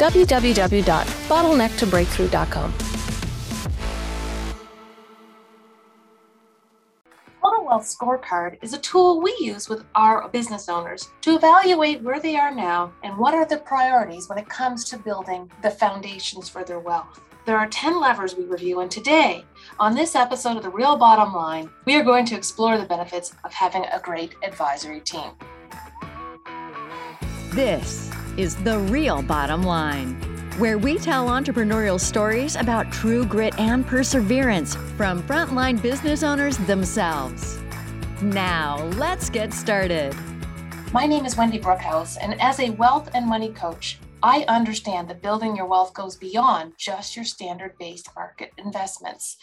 www.bottlenecktobreakthrough.com. Total Wealth Scorecard is a tool we use with our business owners to evaluate where they are now and what are the priorities when it comes to building the foundations for their wealth. There are 10 levers we review, and today, on this episode of The Real Bottom Line, we are going to explore the benefits of having a great advisory team. This is The Real Bottom Line, where we tell entrepreneurial stories about true grit and perseverance from frontline business owners themselves. Now, let's get started. My name is Wendy Brookhouse, and as a wealth and money coach, I understand that building your wealth goes beyond just your standard based market investments.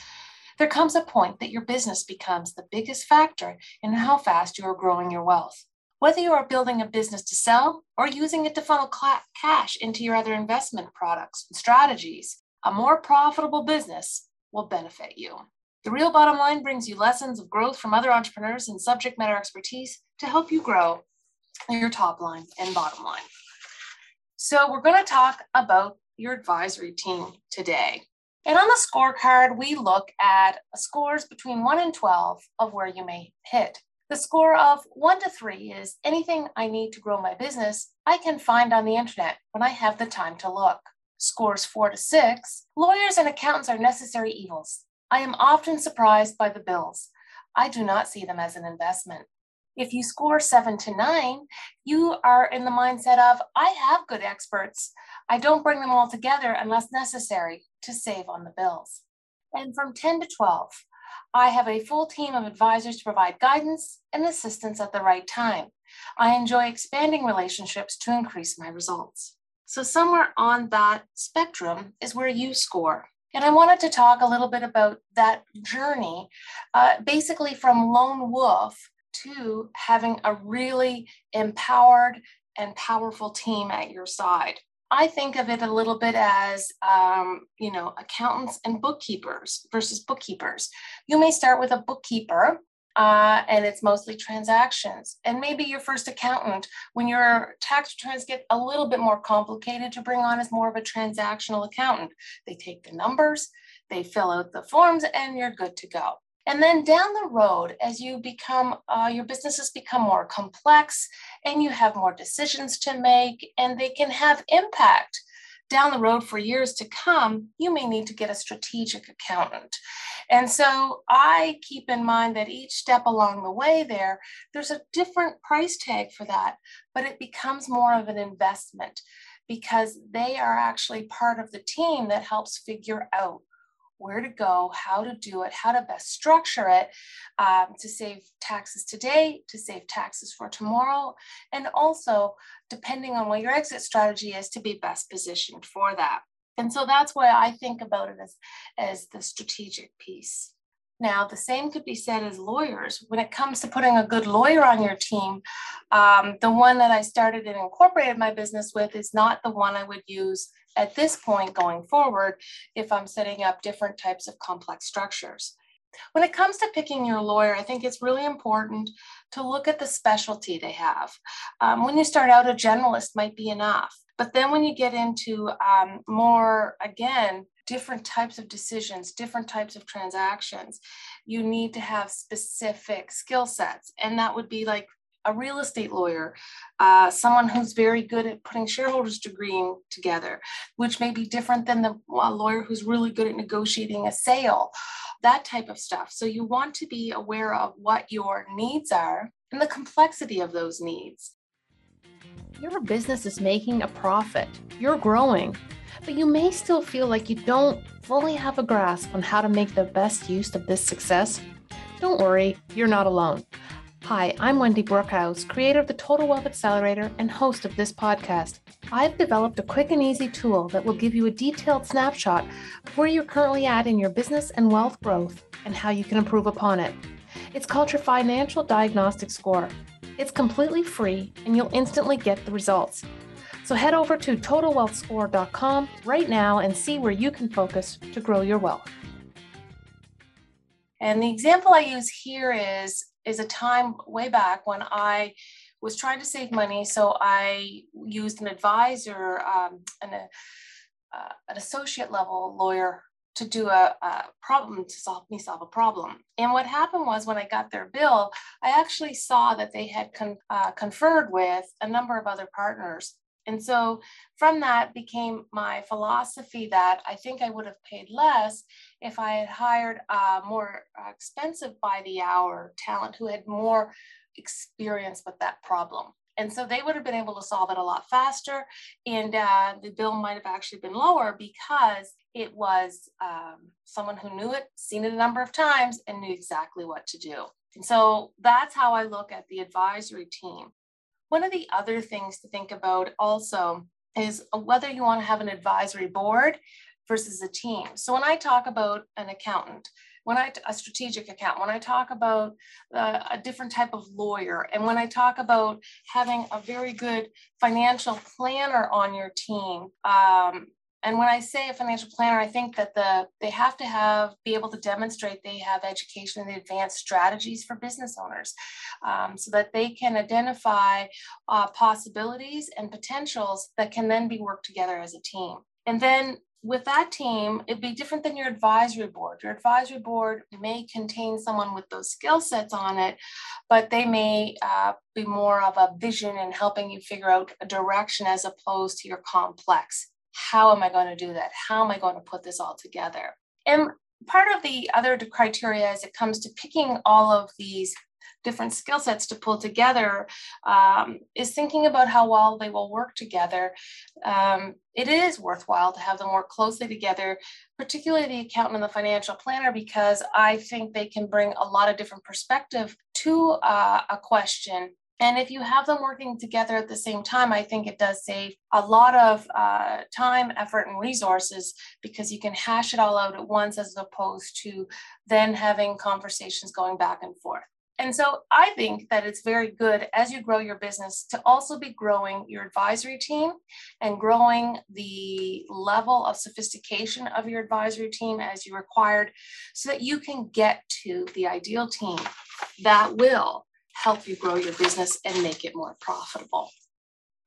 There comes a point that your business becomes the biggest factor in how fast you are growing your wealth. Whether you are building a business to sell or using it to funnel cash into your other investment products and strategies, a more profitable business will benefit you. The Real Bottom Line brings you lessons of growth from other entrepreneurs and subject matter expertise to help you grow your top line and bottom line. So, we're going to talk about your advisory team today. And on the scorecard, we look at scores between 1 and 12 of where you may hit. The score of 1 to 3 is anything I need to grow my business, I can find on the internet when I have the time to look. Scores 4 to 6, lawyers and accountants are necessary evils. I am often surprised by the bills. I do not see them as an investment. If you score seven to nine, you are in the mindset of, I have good experts. I don't bring them all together unless necessary to save on the bills. And from 10 to 12, I have a full team of advisors to provide guidance and assistance at the right time. I enjoy expanding relationships to increase my results. So, somewhere on that spectrum is where you score. And I wanted to talk a little bit about that journey, uh, basically from lone wolf to having a really empowered and powerful team at your side. I think of it a little bit as, um, you know, accountants and bookkeepers versus bookkeepers. You may start with a bookkeeper uh, and it's mostly transactions. And maybe your first accountant, when your tax returns get a little bit more complicated to bring on, is more of a transactional accountant. They take the numbers, they fill out the forms, and you're good to go. And then down the road, as you become, uh, your businesses become more complex and you have more decisions to make, and they can have impact down the road for years to come, you may need to get a strategic accountant. And so I keep in mind that each step along the way there, there's a different price tag for that, but it becomes more of an investment because they are actually part of the team that helps figure out where to go, how to do it, how to best structure it um, to save taxes today, to save taxes for tomorrow, and also depending on what your exit strategy is to be best positioned for that. And so that's why I think about it as, as the strategic piece. Now, the same could be said as lawyers. When it comes to putting a good lawyer on your team, um, the one that I started and incorporated my business with is not the one I would use at this point going forward if I'm setting up different types of complex structures. When it comes to picking your lawyer, I think it's really important to look at the specialty they have. Um, when you start out, a generalist might be enough. But then when you get into um, more, again, different types of decisions, different types of transactions, you need to have specific skill sets. And that would be like a real estate lawyer, uh, someone who's very good at putting shareholders agreeing together, which may be different than the lawyer who's really good at negotiating a sale, that type of stuff. So you want to be aware of what your needs are and the complexity of those needs. Your business is making a profit, you're growing, but you may still feel like you don't fully have a grasp on how to make the best use of this success. Don't worry, you're not alone. Hi, I'm Wendy Brookhouse, creator of the Total Wealth Accelerator and host of this podcast. I've developed a quick and easy tool that will give you a detailed snapshot of where you're currently at in your business and wealth growth and how you can improve upon it. It's called your Financial Diagnostic Score. It's completely free and you'll instantly get the results. So head over to totalwealthscore.com right now and see where you can focus to grow your wealth. And the example I use here is is a time way back when I was trying to save money. So I used an advisor, um, an, uh, an associate level lawyer to do a, a, problem to solve me solve a problem. And what happened was when I got their bill, I actually saw that they had con, uh, conferred with a number of other partners. And so from that became my philosophy that I think I would have paid less if I had hired a more expensive by the hour talent who had more experience with that problem. And so they would have been able to solve it a lot faster. And uh, the bill might have actually been lower because it was um, someone who knew it, seen it a number of times, and knew exactly what to do. And so that's how I look at the advisory team. One of the other things to think about also is whether you want to have an advisory board versus a team. So when I talk about an accountant, when I a strategic account, when I talk about uh, a different type of lawyer, and when I talk about having a very good financial planner on your team, um, and when I say a financial planner, I think that the they have to have be able to demonstrate they have education and advanced strategies for business owners, um, so that they can identify uh, possibilities and potentials that can then be worked together as a team. And then with that team, it'd be different than your advisory board. Your advisory board may contain someone with those skill sets on it, but they may uh, be more of a vision and helping you figure out a direction as opposed to your complex. How am I going to do that? How am I going to put this all together? And part of the other criteria as it comes to picking all of these different skill sets to pull together um, is thinking about how well they will work together. Um, it is worthwhile to have them work closely together, particularly the accountant and the financial planner, because I think they can bring a lot of different perspective to uh, a question and if you have them working together at the same time, I think it does save a lot of uh, time, effort, and resources because you can hash it all out at once as opposed to then having conversations going back and forth. And so I think that it's very good as you grow your business to also be growing your advisory team and growing the level of sophistication of your advisory team as you required so that you can get to the ideal team that will help you grow your business and make it more profitable.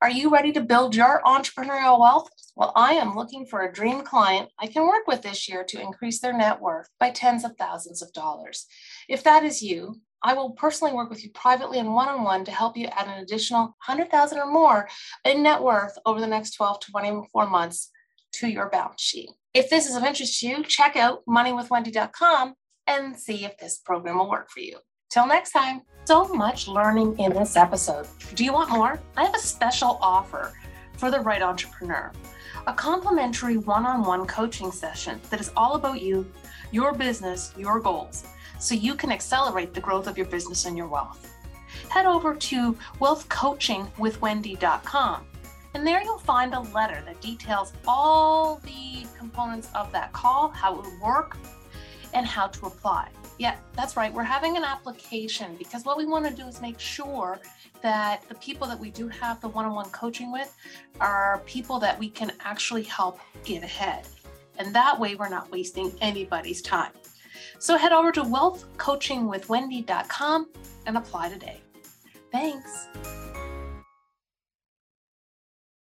Are you ready to build your entrepreneurial wealth? Well, I am looking for a dream client I can work with this year to increase their net worth by tens of thousands of dollars. If that is you, I will personally work with you privately and one on one to help you add an additional 100,000 or more in net worth over the next 12 to 24 months to your balance sheet. If this is of interest to you, check out moneywithwendy.com and see if this program will work for you. Till next time, so much learning in this episode. Do you want more? I have a special offer for the right entrepreneur a complimentary one on one coaching session that is all about you, your business, your goals so you can accelerate the growth of your business and your wealth. Head over to wealthcoachingwithwendy.com and there you'll find a letter that details all the components of that call, how it would work, and how to apply. Yeah, that's right. We're having an application because what we want to do is make sure that the people that we do have the one on one coaching with are people that we can actually help get ahead. And that way, we're not wasting anybody's time. So head over to wealthcoachingwithwendy.com and apply today. Thanks.